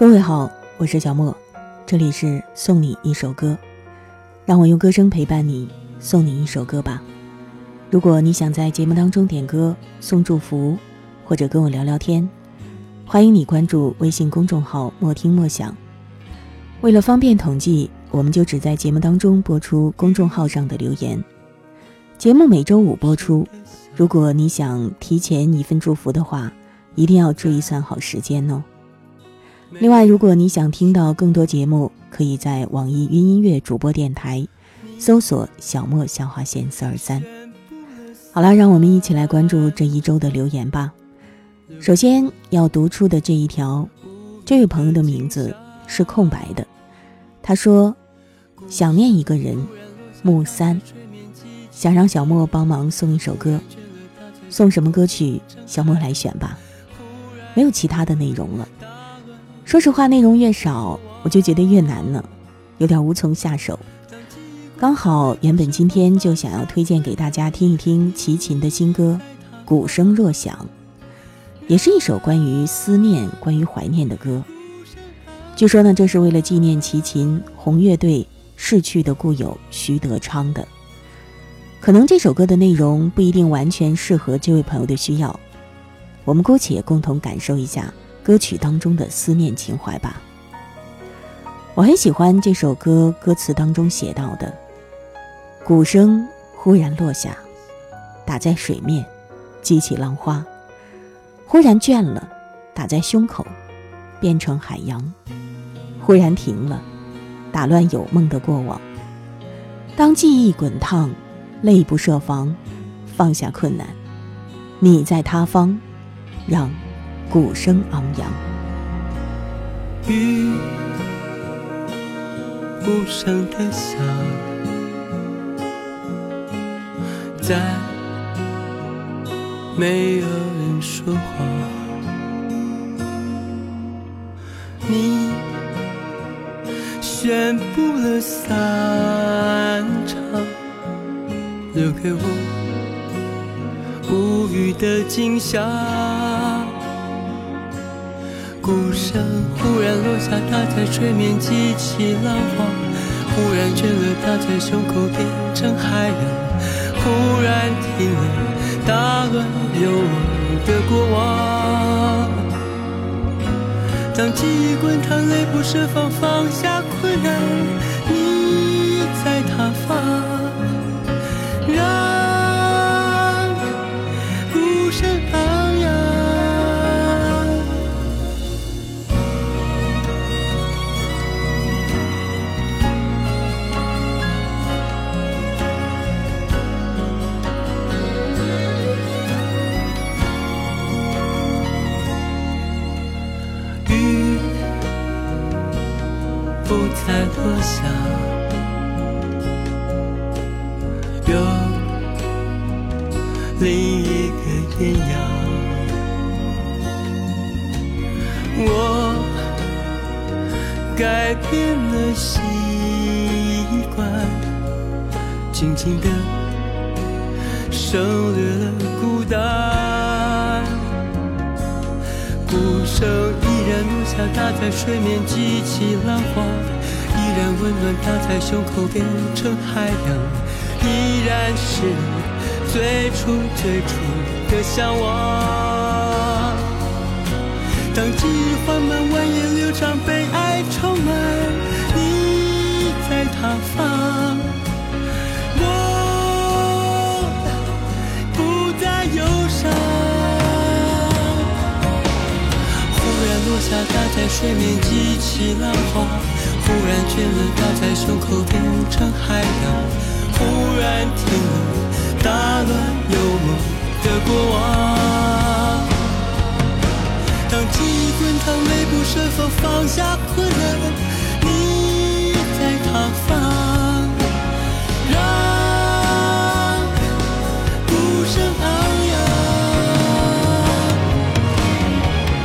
各位好，我是小莫，这里是送你一首歌，让我用歌声陪伴你，送你一首歌吧。如果你想在节目当中点歌、送祝福，或者跟我聊聊天，欢迎你关注微信公众号“莫听莫想”。为了方便统计，我们就只在节目当中播出公众号上的留言。节目每周五播出，如果你想提前一份祝福的话，一定要注意算好时间哦。另外，如果你想听到更多节目，可以在网易云音乐主播电台搜索“小莫笑话线四二三”。好了，让我们一起来关注这一周的留言吧。首先要读出的这一条，这位朋友的名字是空白的。他说：“想念一个人，木三，想让小莫帮忙送一首歌，送什么歌曲？小莫来选吧，没有其他的内容了。”说实话，内容越少，我就觉得越难呢，有点无从下手。刚好原本今天就想要推荐给大家听一听齐秦的新歌《鼓声若响》，也是一首关于思念、关于怀念的歌。据说呢，这是为了纪念齐秦红乐队逝去的故友徐德昌的。可能这首歌的内容不一定完全适合这位朋友的需要，我们姑且共同感受一下。歌曲当中的思念情怀吧，我很喜欢这首歌歌词当中写到的：鼓声忽然落下，打在水面，激起浪花；忽然倦了，打在胸口，变成海洋；忽然停了，打乱有梦的过往。当记忆滚烫，泪不设防，放下困难，你在他方，让。鼓声昂扬，雨无声的下，在没有人说话。你宣布了散场，留给我无语的惊吓。鼓声忽然落下，打在水面，激起浪花；忽然倦了，打在胸口，变成海洋；忽然停了，打乱有我的过往。当记忆滚烫，泪不设防，放下困难，你在他方，改变了习惯，静静的省略了孤单。鼓声依然落下，打在水面，激起浪花。依然温暖打在胸口，变成海洋。依然是最初最初的向往。当记忆缓慢蜿蜒流长，被充满，你在他方，我不再忧伤。忽然落下，打在水面，激起浪花。忽然倦了，打在胸口变成海洋；忽然停了，打乱有梦的过往。当记忆滚烫，泪不设防，放下困难，你在他方，让鼓声昂扬。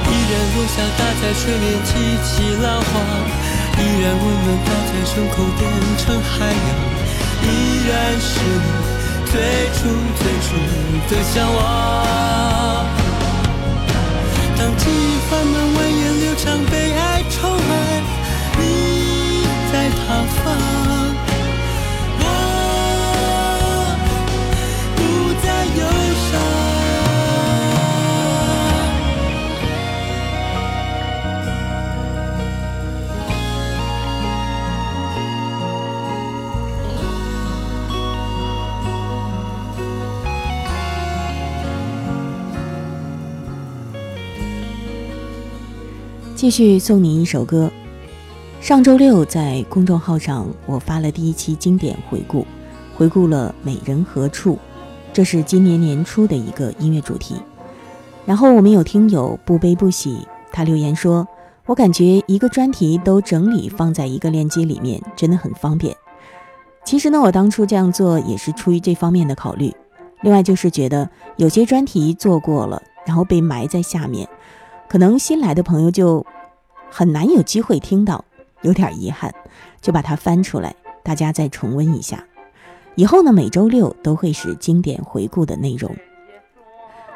依然落下，打在水面，激起浪花。依然温暖打在胸口，变成海洋。依然是你最初最初的向往。继续送你一首歌。上周六在公众号上，我发了第一期经典回顾，回顾了《美人何处》，这是今年年初的一个音乐主题。然后我们有听友不悲不喜，他留言说：“我感觉一个专题都整理放在一个链接里面，真的很方便。”其实呢，我当初这样做也是出于这方面的考虑。另外就是觉得有些专题做过了，然后被埋在下面，可能新来的朋友就。很难有机会听到，有点遗憾，就把它翻出来，大家再重温一下。以后呢，每周六都会是经典回顾的内容。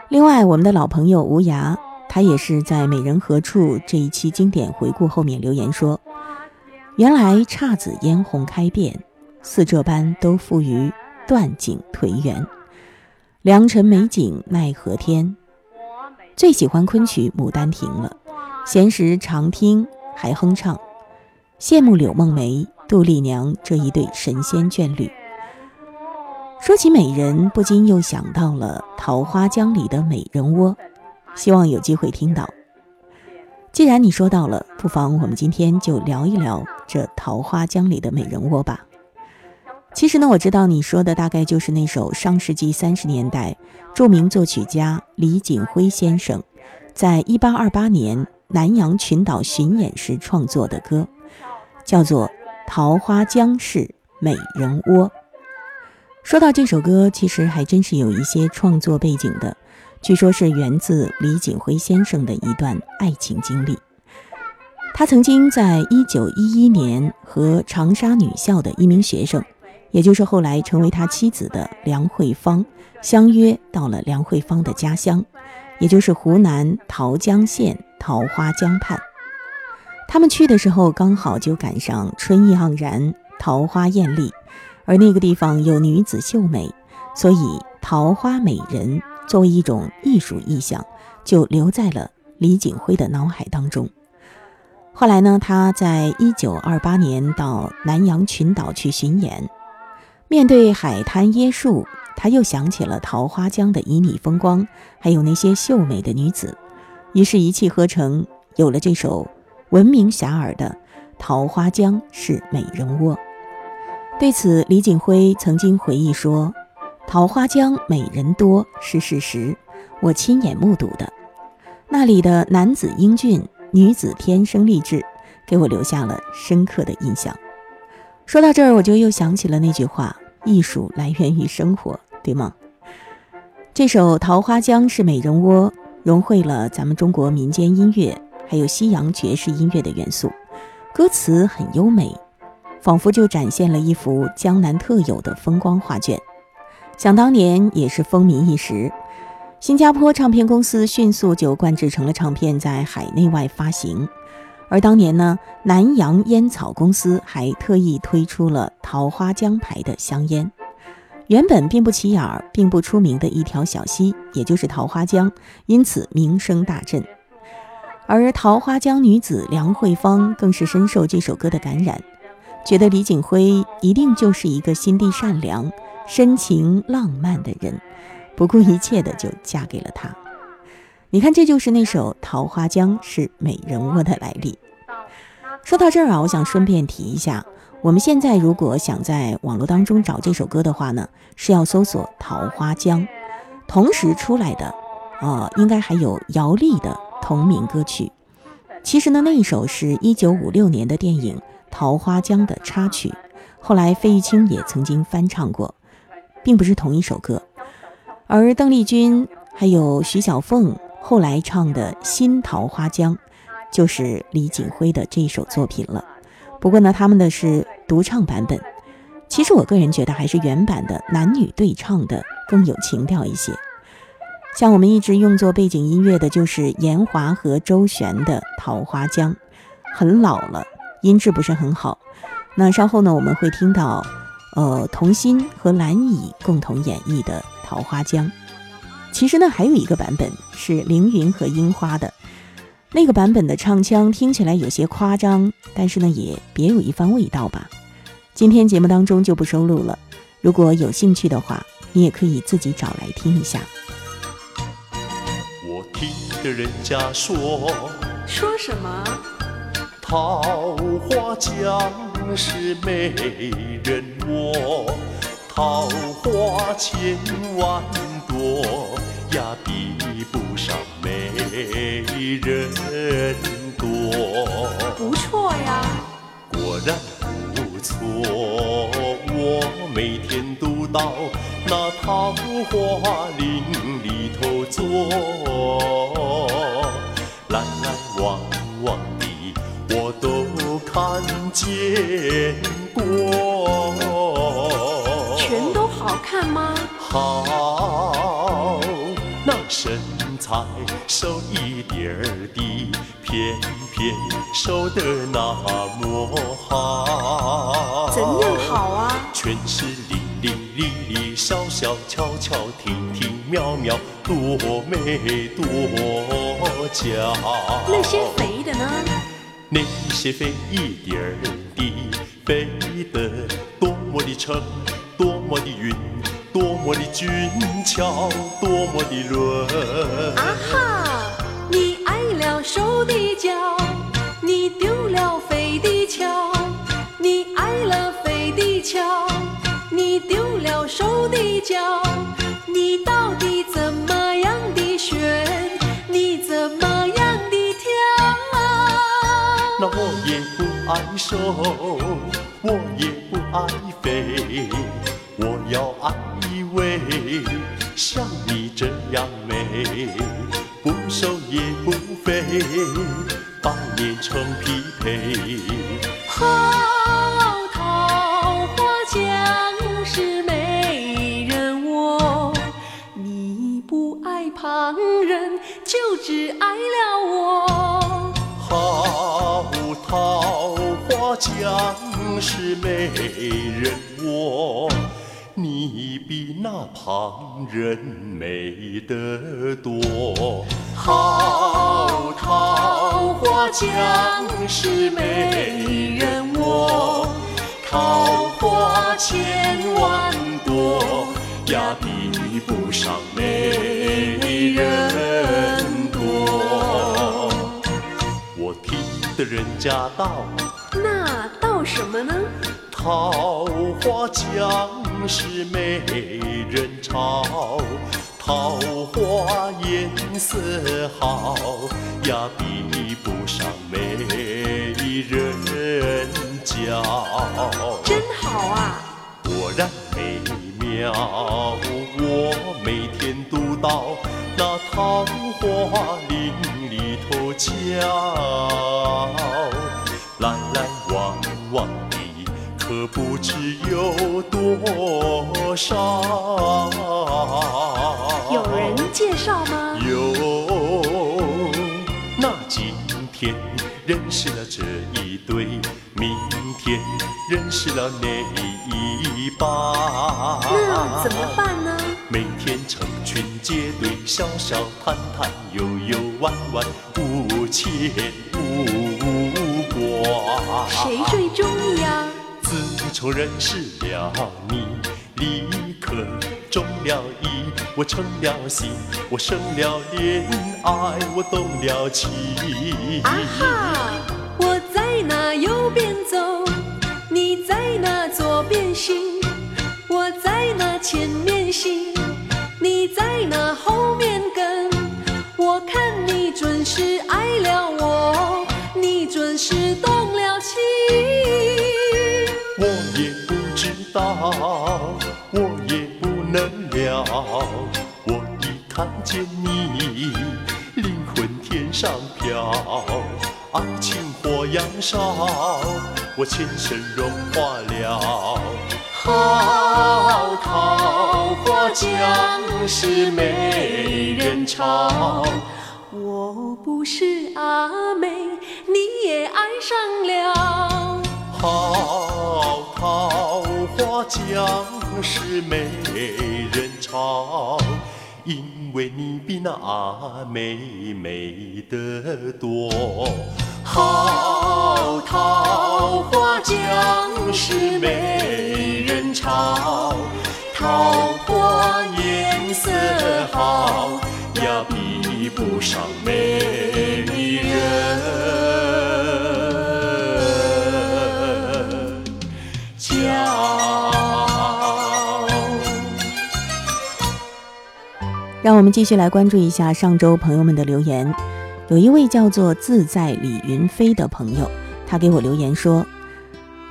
另外，我们的老朋友吴涯，他也是在《美人何处》这一期经典回顾后面留言说：“原来姹紫嫣红开遍，似这般都付于断井颓垣。良辰美景奈何天，最喜欢昆曲《牡丹亭》了。”闲时常听，还哼唱，羡慕柳梦梅、杜丽娘这一对神仙眷侣。说起美人，不禁又想到了《桃花江》里的美人窝，希望有机会听到。既然你说到了，不妨我们今天就聊一聊这《桃花江》里的美人窝吧。其实呢，我知道你说的大概就是那首上世纪三十年代著名作曲家李锦辉先生在一八二八年。南洋群岛巡演时创作的歌，叫做《桃花江市美人窝》。说到这首歌，其实还真是有一些创作背景的，据说是源自李锦辉先生的一段爱情经历。他曾经在一九一一年和长沙女校的一名学生，也就是后来成为他妻子的梁慧芳，相约到了梁慧芳的家乡，也就是湖南桃江县。桃花江畔，他们去的时候刚好就赶上春意盎然，桃花艳丽，而那个地方有女子秀美，所以桃花美人作为一种艺术意象，就留在了李锦辉的脑海当中。后来呢，他在一九二八年到南洋群岛去巡演，面对海滩椰树，他又想起了桃花江的旖旎风光，还有那些秀美的女子。于是，一气呵成，有了这首闻名遐迩的《桃花江是美人窝》。对此，李锦辉曾经回忆说：“桃花江美人多是事实，我亲眼目睹的。那里的男子英俊，女子天生丽质，给我留下了深刻的印象。”说到这儿，我就又想起了那句话：“艺术来源于生活，对吗？”这首《桃花江是美人窝》。融汇了咱们中国民间音乐，还有西洋爵士音乐的元素，歌词很优美，仿佛就展现了一幅江南特有的风光画卷。想当年也是风靡一时，新加坡唱片公司迅速就灌制成了唱片，在海内外发行。而当年呢，南洋烟草公司还特意推出了桃花江牌的香烟。原本并不起眼儿、并不出名的一条小溪，也就是桃花江，因此名声大振。而桃花江女子梁慧芳更是深受这首歌的感染，觉得李景辉一定就是一个心地善良、深情浪漫的人，不顾一切的就嫁给了他。你看，这就是那首《桃花江是美人窝》的来历。说到这儿啊，我想顺便提一下。我们现在如果想在网络当中找这首歌的话呢，是要搜索《桃花江》，同时出来的，呃，应该还有姚丽的同名歌曲。其实呢，那一首是一九五六年的电影《桃花江》的插曲，后来费玉清也曾经翻唱过，并不是同一首歌。而邓丽君还有徐小凤后来唱的新《桃花江》，就是李锦辉的这首作品了。不过呢，他们的是独唱版本。其实我个人觉得，还是原版的男女对唱的更有情调一些。像我们一直用作背景音乐的，就是严华和周璇的《桃花江》，很老了，音质不是很好。那稍后呢，我们会听到，呃，童心和蓝乙共同演绎的《桃花江》。其实呢，还有一个版本是凌云和樱花的，那个版本的唱腔听起来有些夸张，但是呢，也别有一番味道吧。今天节目当中就不收录了，如果有兴趣的话，你也可以自己找来听一下。我听的人家说，说什么？桃花江是美人窝，桃花千万朵呀，比不上美人多。不错呀，果然不错，我每天都到那桃花林里头坐，来来往往的我都看见过。全都好看吗？好，那身材瘦一点儿的，偏偏瘦得那么好。怎样好啊？全是伶伶俐俐、小小巧巧、婷婷妙妙，多美多娇。那些肥的呢？那些肥一点儿的，肥得多么的称，多么的匀，多么的俊俏，多么的润。啊哈！你爱了瘦的脚，你丢了肥的桥。你爱了肥的桥，你丢了瘦的脚。你到底怎么样的选？你怎么样的挑？那我也不爱瘦，我也不爱肥，我要爱一位像你这样美，不瘦也不肥，百年成匹配。好桃花江是美人窝，你不爱旁人，就只爱了我。好桃花江是美人窝，你比那旁人美得多。好桃花江是美人窝，桃花千万朵呀，比不上美人多。我听的人家道，那道什么呢？桃花江是美人潮，桃花颜色好呀，比不上美人娇。真好啊！果然美妙，我每天都到那桃花林里头瞧，来来往往的可不知有多少。有人介绍吗？有，那今天认识了这一对，明天认识了那一半。那怎么办呢？每天成群结队，笑笑谈谈，悠悠弯弯，无牵无挂。谁最中意呀？自自从认识了你，立刻中了意，我成了心，我生了恋爱，我动了情。啊哈！我在那右边走，你在那左边行，我在那前面行，我一看见你，灵魂天上飘，爱情火焰烧，我全身融化了。好桃花江是美人潮，我不是阿妹，你也爱上了。好桃花江是美人好，因为你比那阿妹美得多。好桃花江是美人潮，桃花颜色好，呀比不上美人让我们继续来关注一下上周朋友们的留言。有一位叫做自在李云飞的朋友，他给我留言说：“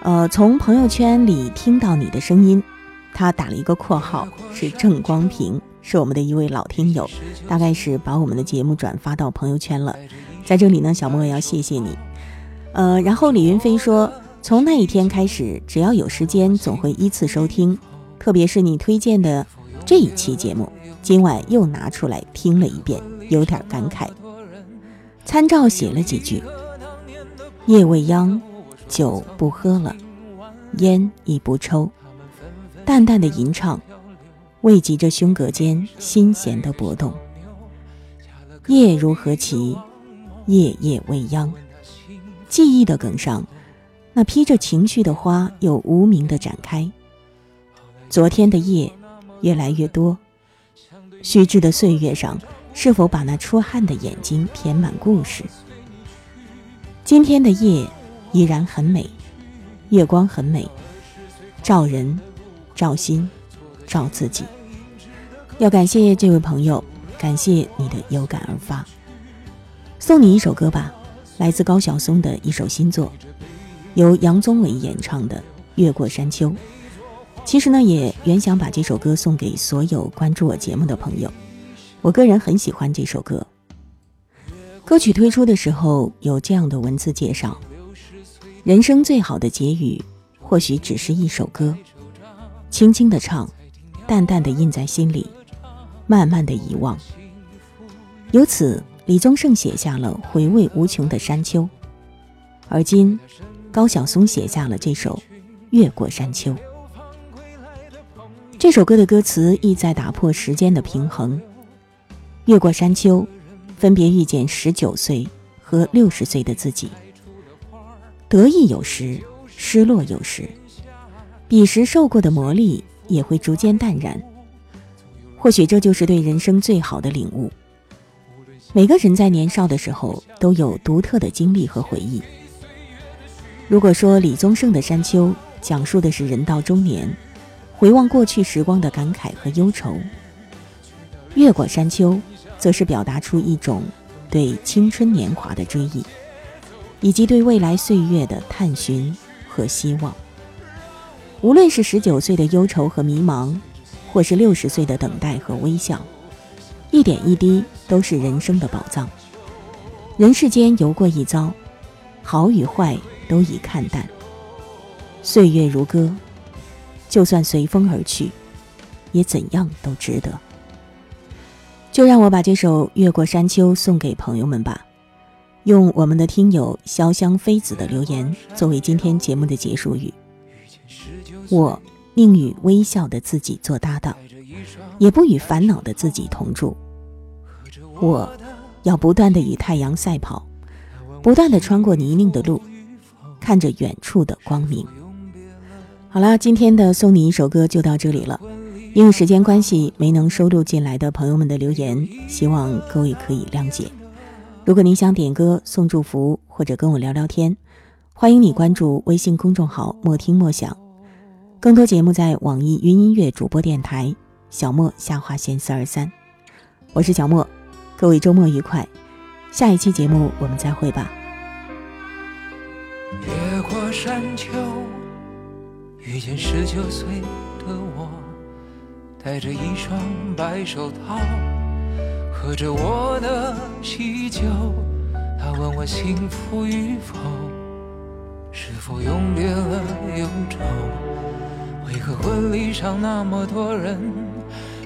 呃，从朋友圈里听到你的声音。”他打了一个括号，是郑光平，是我们的一位老听友，大概是把我们的节目转发到朋友圈了。在这里呢，小莫要谢谢你。呃，然后李云飞说：“从那一天开始，只要有时间，总会依次收听，特别是你推荐的这一期节目，今晚又拿出来听了一遍，有点感慨。”参照写了几句：“夜未央，酒不喝了，烟已不抽。淡淡的吟唱，慰藉着胸膈间心弦的搏动。夜如何其，夜夜未央。记忆的梗上，那披着情绪的花又无名的展开。昨天的夜越来越多，虚掷的岁月上。”是否把那出汗的眼睛填满故事？今天的夜依然很美，月光很美，照人，照心，照自己。要感谢这位朋友，感谢你的有感而发。送你一首歌吧，来自高晓松的一首新作，由杨宗纬演唱的《越过山丘》。其实呢，也原想把这首歌送给所有关注我节目的朋友。我个人很喜欢这首歌。歌曲推出的时候有这样的文字介绍：人生最好的结语，或许只是一首歌，轻轻的唱，淡淡的印在心里，慢慢的遗忘。由此，李宗盛写下了回味无穷的山丘，而今，高晓松写下了这首《越过山丘》。这首歌的歌词意在打破时间的平衡。越过山丘，分别遇见十九岁和六十岁的自己。得意有时，失落有时，彼时受过的磨砺也会逐渐淡然。或许这就是对人生最好的领悟。每个人在年少的时候都有独特的经历和回忆。如果说李宗盛的《山丘》讲述的是人到中年，回望过去时光的感慨和忧愁，越过山丘。则是表达出一种对青春年华的追忆，以及对未来岁月的探寻和希望。无论是十九岁的忧愁和迷茫，或是六十岁的等待和微笑，一点一滴都是人生的宝藏。人世间游过一遭，好与坏都已看淡。岁月如歌，就算随风而去，也怎样都值得。就让我把这首《越过山丘》送给朋友们吧，用我们的听友潇湘妃子的留言作为今天节目的结束语。我宁与微笑的自己做搭档，也不与烦恼的自己同住。我要不断的与太阳赛跑，不断的穿过泥泞的路，看着远处的光明。好了，今天的送你一首歌就到这里了。因为时间关系，没能收录进来的朋友们的留言，希望各位可以谅解。如果您想点歌、送祝福或者跟我聊聊天，欢迎你关注微信公众号“莫听莫想”。更多节目在网易云音乐主播电台小莫下划线四二三，我是小莫，各位周末愉快，下一期节目我们再会吧。越过山丘，遇见十九岁的我。戴着一双白手套，喝着我的喜酒。他问我幸福与否，是否永别了忧愁？为何婚礼上那么多人，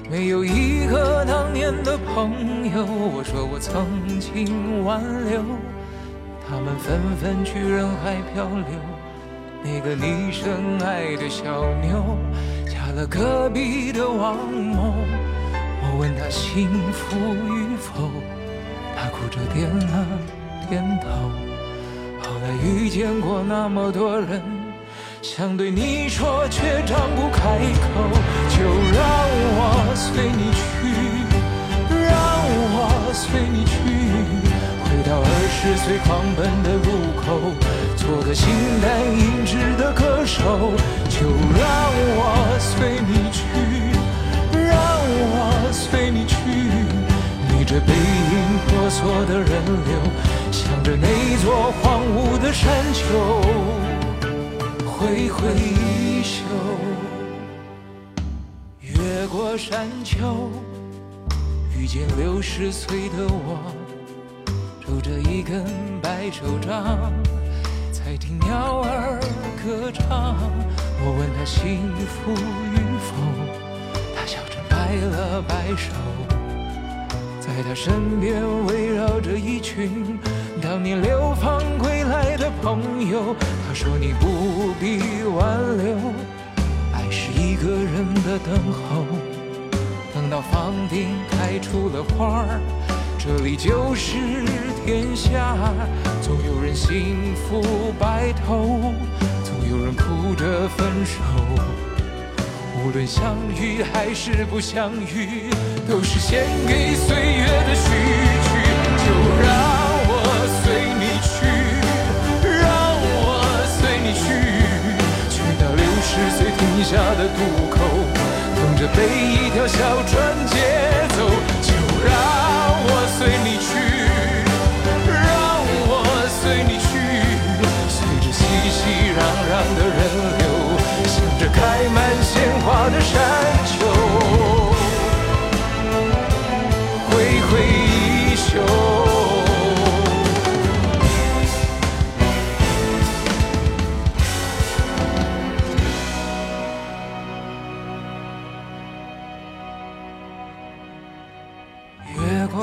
没有一个当年的朋友？我说我曾经挽留，他们纷纷去人海漂流。那个你深爱的小妞嫁了隔壁的王某。我问她幸福与否，她哭着点了点头。后来遇见过那么多人，想对你说却张不开口，就让我随你去，让我随你去。回到二十岁狂奔的路口，做个形单影只的歌手，就让我随你去，让我随你去。逆着背影婆娑的人流，向着那座荒芜的山丘挥挥衣袖，越过山丘，遇见六十岁的我。拄着一根白手杖，在听鸟儿歌唱。我问他幸福与否，他笑着摆了摆手。在他身边围绕着一群当年流放归来的朋友。他说你不必挽留，爱是一个人的等候。等到房顶开出了花。这里就是天下，总有人幸福白头，总有人哭着分手。无论相遇还是不相遇，都是献给岁月的序曲。就让我随你去，让我随你去，去到六十岁停下的渡口，等着被一条小船